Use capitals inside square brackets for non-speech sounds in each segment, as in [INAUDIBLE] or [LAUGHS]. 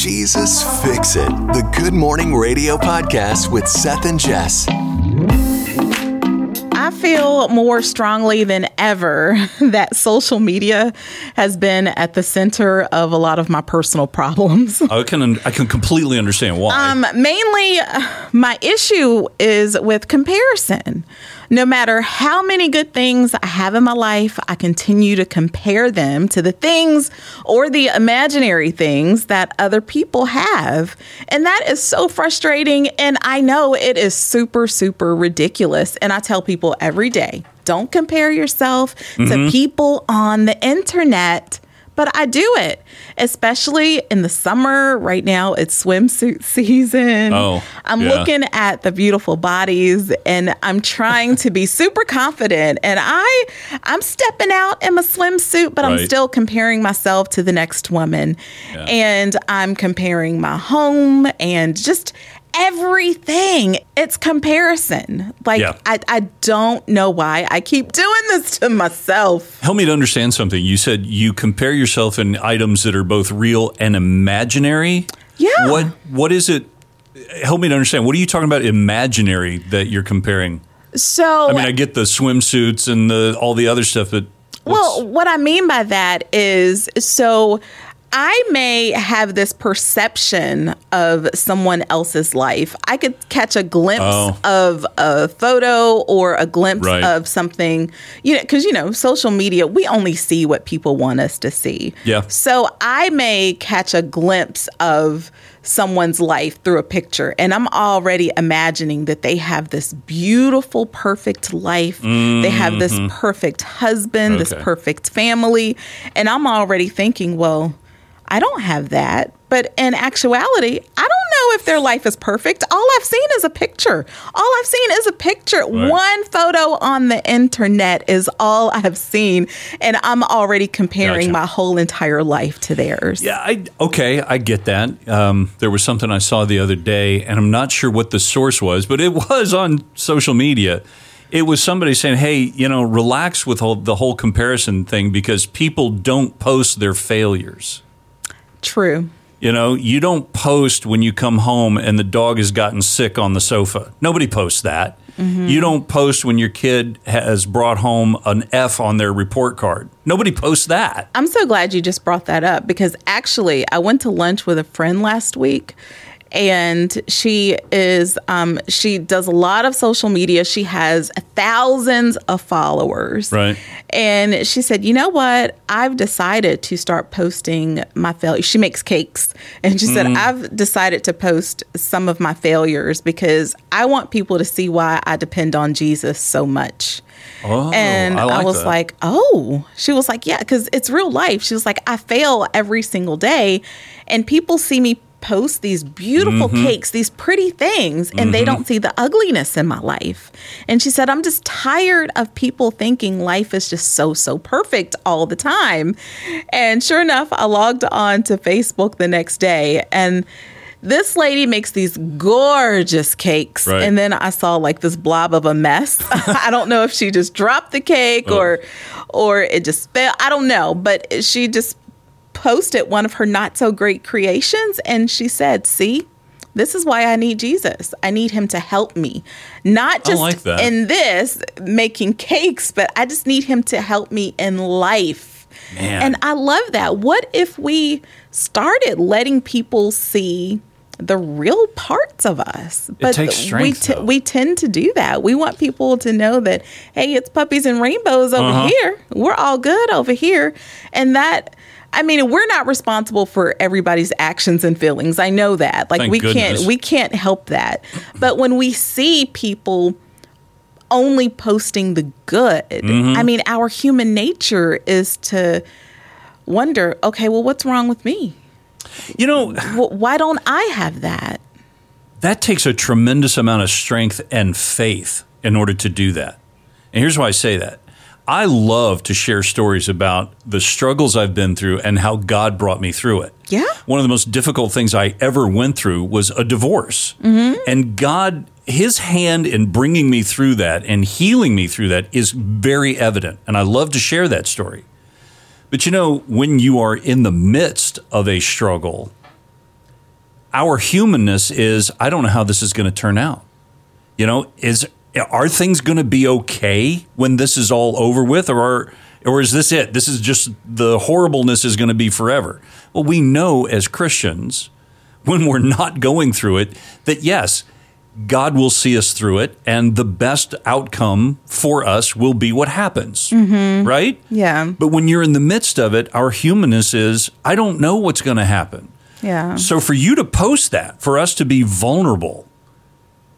Jesus Fix It, the Good Morning Radio podcast with Seth and Jess. I feel more strongly than ever [LAUGHS] that social media has been at the center of a lot of my personal problems. I can I can completely understand why. Um, mainly, uh, my issue is with comparison. No matter how many good things I have in my life, I continue to compare them to the things or the imaginary things that other people have. And that is so frustrating. And I know it is super, super ridiculous. And I tell people every day don't compare yourself to mm-hmm. people on the internet but I do it, especially in the summer. Right now, it's swimsuit [LAUGHS] season. Oh, I'm yeah. looking at the beautiful bodies and I'm trying to be [LAUGHS] super confident. And I, I'm stepping out in my swimsuit, but I'm still comparing myself to the next woman. Yeah. And I'm comparing my home and just everything. It's comparison. Like, Yeah. I, I don't know why I keep doing this to myself. Help me to understand something. You said you compare yourself in items that are both real and imaginary. Yeah. What what is it? Help me to understand. What are you talking about imaginary that you're comparing? So, I mean, I get the swimsuits and the all the other stuff, but Well, what I mean by that is so I may have this perception of someone else's life. I could catch a glimpse Oh. of a photo or a glimpse Right. of something, you know, because, you know, social media, we only see what people want us to see. Yeah. So I may catch a glimpse of someone's life through a picture and I'm already imagining that they have this beautiful perfect life. They have this perfect husband, this Mm-hmm. Perfect family, and I'm already thinking, well, I don't have that. But in actuality, I don't know if their life is perfect. All I've seen is a picture. All I've seen is a picture. Right. One photo on the internet is all I've seen. And I'm already comparing Gotcha. my whole entire life to theirs. Yeah, I okay, I get that. Um, there was something I saw the other day, and I'm not sure what the source was, but it [LAUGHS] was on social media. It was somebody saying, "Hey, you know, relax with whole, the whole comparison thing because people don't post their failures. True. You know, you don't post when you come home and the dog has gotten sick on the sofa. Nobody posts that. Mm-hmm. You don't post when your kid has brought home an F on their report card. Nobody posts that. I'm so glad you just brought that up because actually, I went to lunch with a friend last week. And she is, um, she does a lot of social media. She has thousands of followers. Right. And she said, you know what? I've decided to start posting my failures. She makes cakes. And she said, Mm. I've decided to post some of my failures because I want people to see why I depend on Jesus so much. Oh, And I, I, was that. like, oh, she was like, yeah, because it's real life. She was like, I fail every single day. And people see me post these beautiful Mm-hmm. cakes, these pretty things, and they don't see the ugliness in my life. And she said, I'm just tired of people thinking life is just so, so perfect all the time. And sure enough, I logged on to Facebook the next day and this lady makes these gorgeous cakes. Right. And then I saw like this blob of a mess. [LAUGHS] I don't know if she just dropped the cake Oh. or or it just fell. I don't know, but she just posted one of her not so great creations and she said, "See, this is why I need Jesus. I need him to help me. Not just like in this making cakes, but I just need him to help me in life." Man. And I love that. What if we started letting people see the real parts of us? takes we strength, t- we tend to do that. We want people to know that hey, it's puppies and rainbows over Uh-huh. here. We're all good over here. And that I mean, we're not responsible for everybody's actions and feelings. I know that. Like Thank we goodness. can't we can't help that. But when we see people only posting the good. Mm-hmm. I mean, our human nature is to wonder, okay, well, what's wrong with me? you know, Why don't I have that? that takes a tremendous amount of strength and faith in order to do that. And here's why I say that. I love to share stories about the struggles I've been through and how God brought me through it. Yeah. One of the most difficult things I ever went through was a divorce. Mm-hmm. And God, His hand in bringing me through that and healing me through that is very evident. And I love to share that story. But you know, when you are in the midst of a struggle, our humanness is I don't know how this is going to turn out. You know, is are things going to be okay when this is all over with or are, or is this it? This is just the horribleness is going to be forever. Well, we know as Christians when we're not going through it that yes, God will see us through it, and the best outcome for us will be what happens, mm-hmm. right? Yeah. But when you're in the midst of it, our humanness is, I don't know what's going to happen. Yeah. So for you to post that, for us to be vulnerable,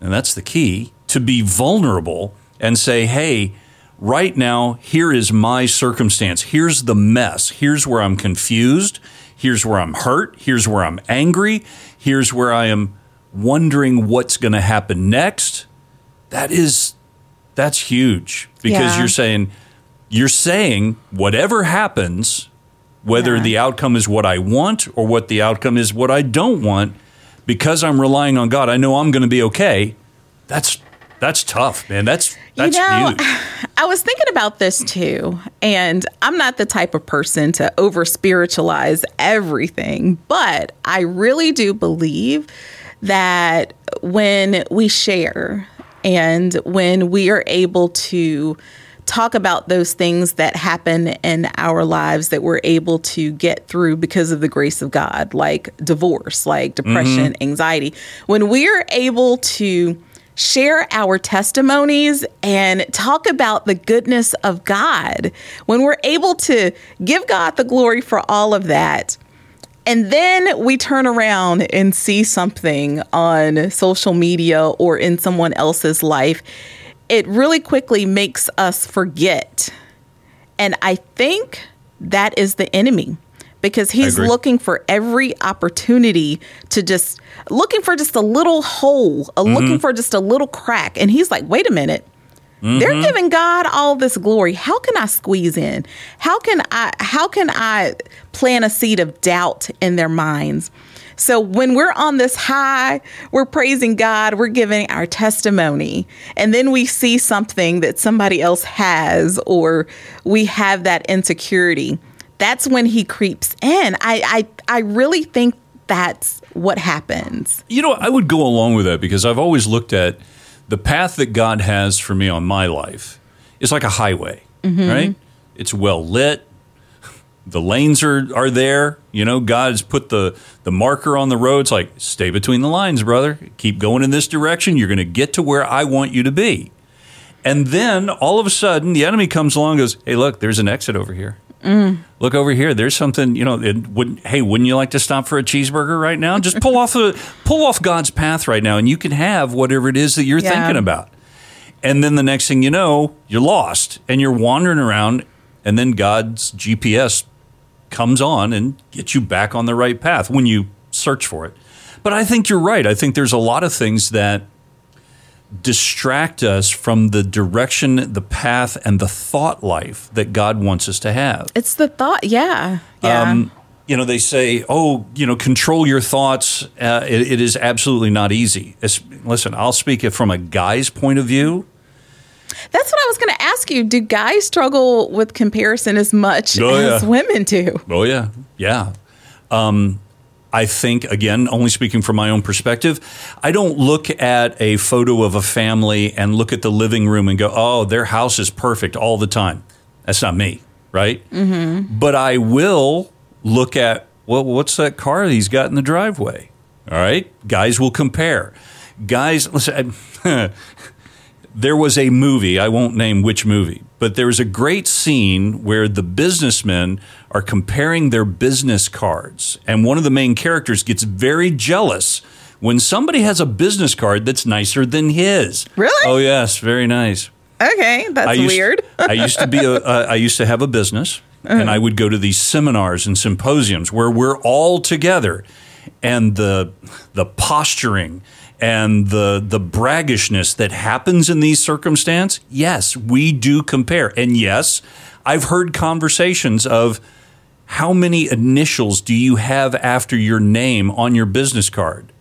and that's the key, to be vulnerable and say, hey, right now, here is my circumstance. Here's the mess. Here's where I'm confused. Here's where I'm hurt. Here's where I'm angry. Here's where I am wondering what's going to happen next. That is, that's huge because Yeah. you're saying, you're saying whatever happens, whether Yeah. the outcome is what I want or what the outcome is what I don't want, because I'm relying on God, I know I'm going to be okay. That's that's tough, man. That's that's you know, huge. [LAUGHS] I was thinking about this too, and I'm not the type of person to over spiritualize everything, but I really do believe that when we share and when we are able to talk about those things that happen in our lives that we're able to get through because of the grace of God, like divorce, like mm-hmm. depression, anxiety, when we're able to share our testimonies and talk about the goodness of God, when we're able to give God the glory for all of that, and then we turn around and see something on social media or in someone else's life, it really quickly makes us forget. And I think that is the enemy because he's looking for every opportunity to just looking for just a little hole, a Mm-hmm. looking for just a little crack. And he's like, wait a minute. They're Mm-hmm. giving God all this glory. How can I squeeze in? How can I how can I plant a seed of doubt in their minds? So when we're on this high, we're praising God, we're giving our testimony, and then we see something that somebody else has or we have that insecurity. That's when he creeps in. I I, I really think that's what happens. You know, I would go along with that because I've always looked at the path that God has for me on my life is like a highway, mm-hmm. right? It's well lit. The lanes are, are there. You know, God's put the, the marker on the road. It's like, stay between the lines, brother. Keep going in this direction. You're going to get to where I want you to be. And then all of a sudden, the enemy comes along and goes, hey, look, there's an exit over here. Look over here. There's something, you know, it would hey, wouldn't you like to stop for a cheeseburger right now? Just pull off the [LAUGHS] pull off God's path right now and you can have whatever it is that you're Yeah. thinking about. And then the next thing you know, you're lost and you're wandering around and then God's GPS comes on and gets you back on the right path when you search for it. But I think you're right. I think there's a lot of things that distract us from the direction, the path, and the thought life that God wants us to have. It's the thought, yeah. Yeah. Um, you know, they say, oh, you know, control your thoughts. Uh, it, it is absolutely not easy. It's, listen, I'll speak it from a guy's point of view. That's what I was going to ask you. Do guys struggle with comparison as much Oh, as yeah. women do? Oh yeah, yeah. Um, I think again, only speaking from my own perspective, I don't look at a photo of a family and look at the living room and go, "Oh, their house is perfect all the time." That's not me, right? Mm-hmm. But I will look at well, what's that car he's got in the driveway? All right, guys will compare. Guys, listen. I- [LAUGHS] there was a movie, I won't name which movie, but there was a great scene where the businessmen are comparing their business cards. And one of the main characters gets very jealous when somebody has a business card that's nicer than his. Really? Oh, yes, very nice. Okay, that's I used, weird. [LAUGHS] I used to be a, uh, I used to have a business, and I would go to these seminars and symposiums where we're all together, and the the posturing and the the braggishness that happens in these circumstances. Yes, we do compare, and yes, I've heard conversations of how many initials do you have after your name on your business card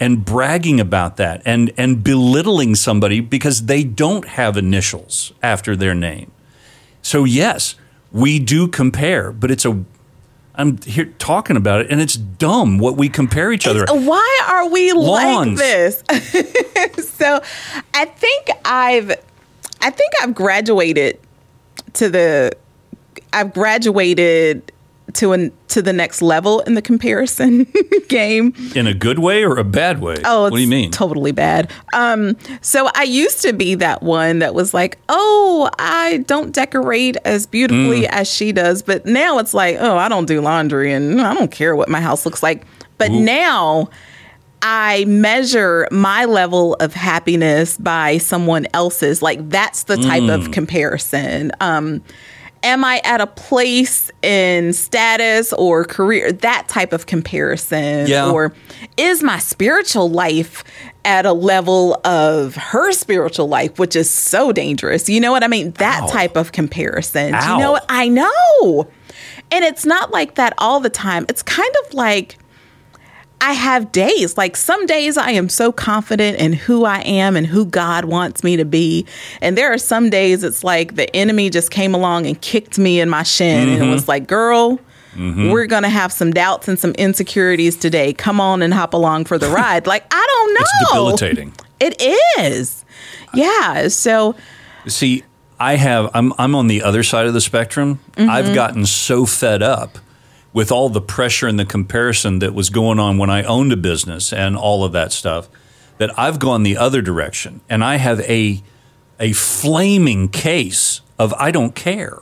and bragging about that and and belittling somebody because they don't have initials after their name. So yes, we do compare, but it's a I'm here talking about it, and it's dumb what we compare each other. Why are we like this? [LAUGHS] so, I think I've, I think I've graduated to the, I've graduated to an to the next level in the comparison [LAUGHS] game. In a good way or a bad way? Oh, what do you mean? Totally bad. Um, so I used to be that one that was like, oh, I don't decorate as beautifully Mm. as she does, but now it's like, oh, I don't do laundry and I don't care what my house looks like. But Ooh. now I measure my level of happiness by someone else's. Like that's the type Mm. of comparison. Um, am I at a place in status or career? That type of comparison. Yeah. Or is my spiritual life at a level of her spiritual life, which is so dangerous? You know what I mean? That Ow. type of comparison. Do you know what? I know. And it's not like that all the time. It's kind of like I have days. Like some days I am so confident in who I am and who God wants me to be. And there are some days it's like the enemy just came along and kicked me in my shin and Mm-hmm. it was like, girl, we're going to have some doubts and some insecurities today. Come on and hop along for the [LAUGHS] ride. like, I don't know. It's debilitating. It is. Yeah. So, See, I have I'm I'm on the other side of the spectrum. Mm-hmm. I've gotten so fed up with all the pressure and the comparison that was going on when I owned a business and all of that stuff that I've gone the other direction and I have a a flaming case of I don't care.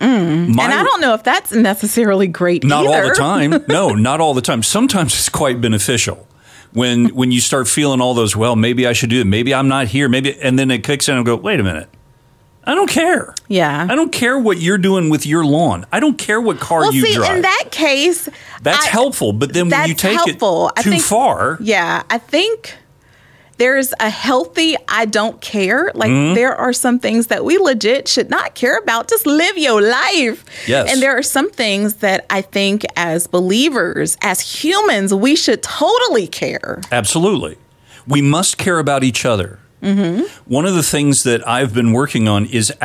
My- Mm. and I don't know if that's necessarily great not either. all the time. [LAUGHS] No, not all the time. Sometimes it's quite beneficial when when you start feeling all those. Well, maybe I should do it. Maybe I'm not here. Maybe, and then it kicks in and go. Wait a minute. I don't care. Yeah. I don't care what you're doing with your lawn. I don't care what car Well, you see, drive. in that case, that's I- helpful. But then when you take helpful. it too think- far, Yeah, I think there's a healthy I don't care. Like Mm-hmm. there are some things that we legit should not care about. Just live your life. Yes. And there are some things that I think as believers, as humans, we should totally care. Absolutely. We must care about each other. Mm-hmm. One of the things that I've been working on is [LAUGHS]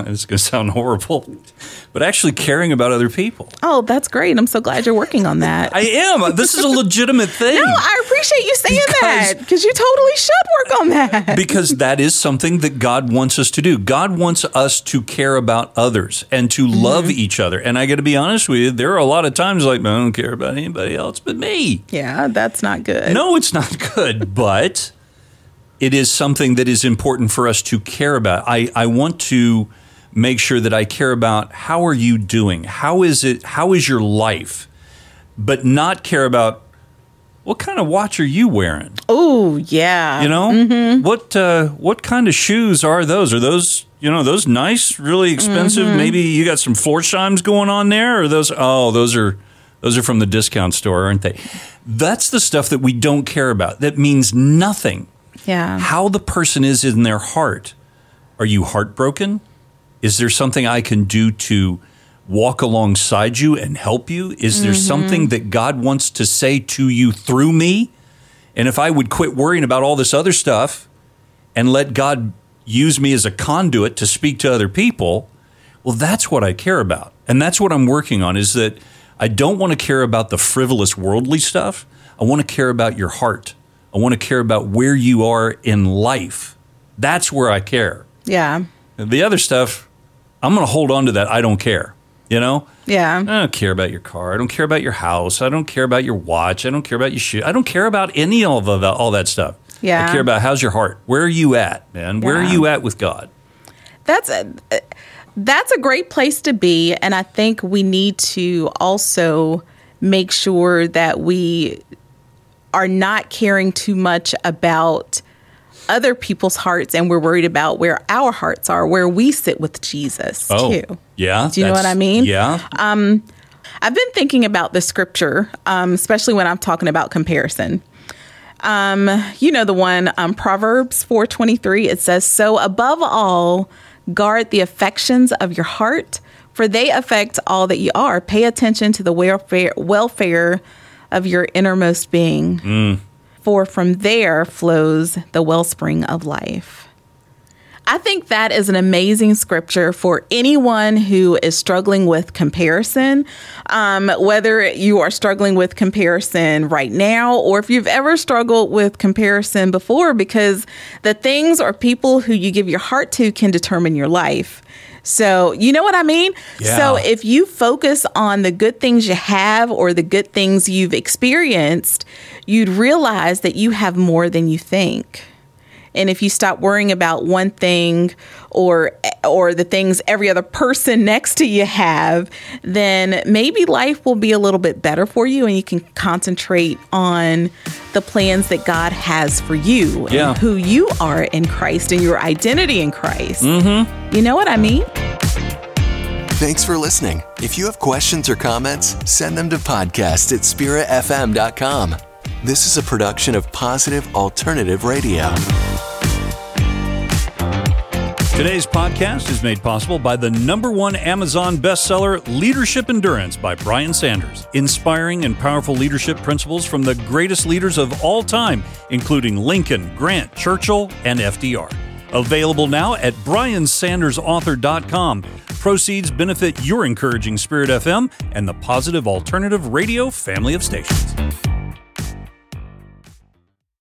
is going to sound horrible, but actually caring about other people. Oh, that's great. I'm so glad you're working on that. I am. This is a legitimate [LAUGHS] thing. no, I appreciate you saying Because- that because you totally should work on that. [LAUGHS] because that is something that God wants us to do. God wants us to care about others and to Mm-hmm. love each other. And I got to be honest with you, there are a lot of times like, I don't care about anybody else but me. Yeah, that's not good. No, it's not good, but it is something that is important for us to care about. I, I want to make sure that I care about how are you doing? How is it how is your life? But not care about what kind of watch are you wearing? Oh, yeah. You know what? Uh, what kind of shoes are those? Are those you know those nice, really expensive? Maybe you got some Florsheim's going on there, or those? Oh, those are those are from the discount store, aren't they? That's the stuff that we don't care about. That means nothing. Yeah. How the person is in their heart. Are you heartbroken? Is there something I can do to walk alongside you and help you? Is there mm-hmm. something that God wants to say to you through me? And if I would quit worrying about all this other stuff and let God use me as a conduit to speak to other people, well, that's what I care about. And that's what I'm working on is that I don't want to care about the frivolous worldly stuff. I want to care about your heart. I want to care about where you are in life. That's where I care. Yeah. The other stuff, I'm going to hold on to that. I don't care. You know? Yeah. I don't care about your car. I don't care about your house. I don't care about your watch. I don't care about your shoe. I don't care about any of the, all that stuff. Yeah. I care about how's your heart. Where are you at, man? Where are you at with God? That's a, uh, that's a great place to be and I think we need to also make sure that we are not caring too much about other people's hearts and we're worried about where our hearts are, where we sit with Jesus too. Oh, yeah. Do you know what I mean? Yeah. I've been thinking about the scripture, um, especially when I'm talking about comparison. Um, you know the one um, Proverbs four twenty three. It says, "So above all, guard the affections of your heart, for they affect all that you are. Pay attention to the welfare welfare of your innermost being, for from there flows the wellspring of life." I think that is an amazing scripture for anyone who is struggling with comparison, um, whether you are struggling with comparison right now or if you've ever struggled with comparison before, because the things or people who you give your heart to can determine your life. So, you know what I mean? Yeah. So, if you focus on the good things you have or the good things you've experienced, you'd realize that you have more than you think. And if you stop worrying about one thing or or the things every other person [LAUGHS] next to you have, then maybe life will be a little bit better for you and you can concentrate on the plans that God has for you Yeah. and who you are in Christ and your identity in Christ. Mm-hmm. You know what I mean? Thanks for listening. If you have questions or comments, send them to podcast at spiritfm.com. This is a production of Positive Alternative Radio. Today's podcast is made possible by the number one Amazon bestseller, Leadership Endurance by Brian Sanders, inspiring and powerful leadership principles from the greatest leaders of all time, including Lincoln, Grant, Churchill, and FDR. Available now at briansandersauthor.com. Proceeds benefit your encouraging Spirit FM and the Positive Alternative Radio family of stations.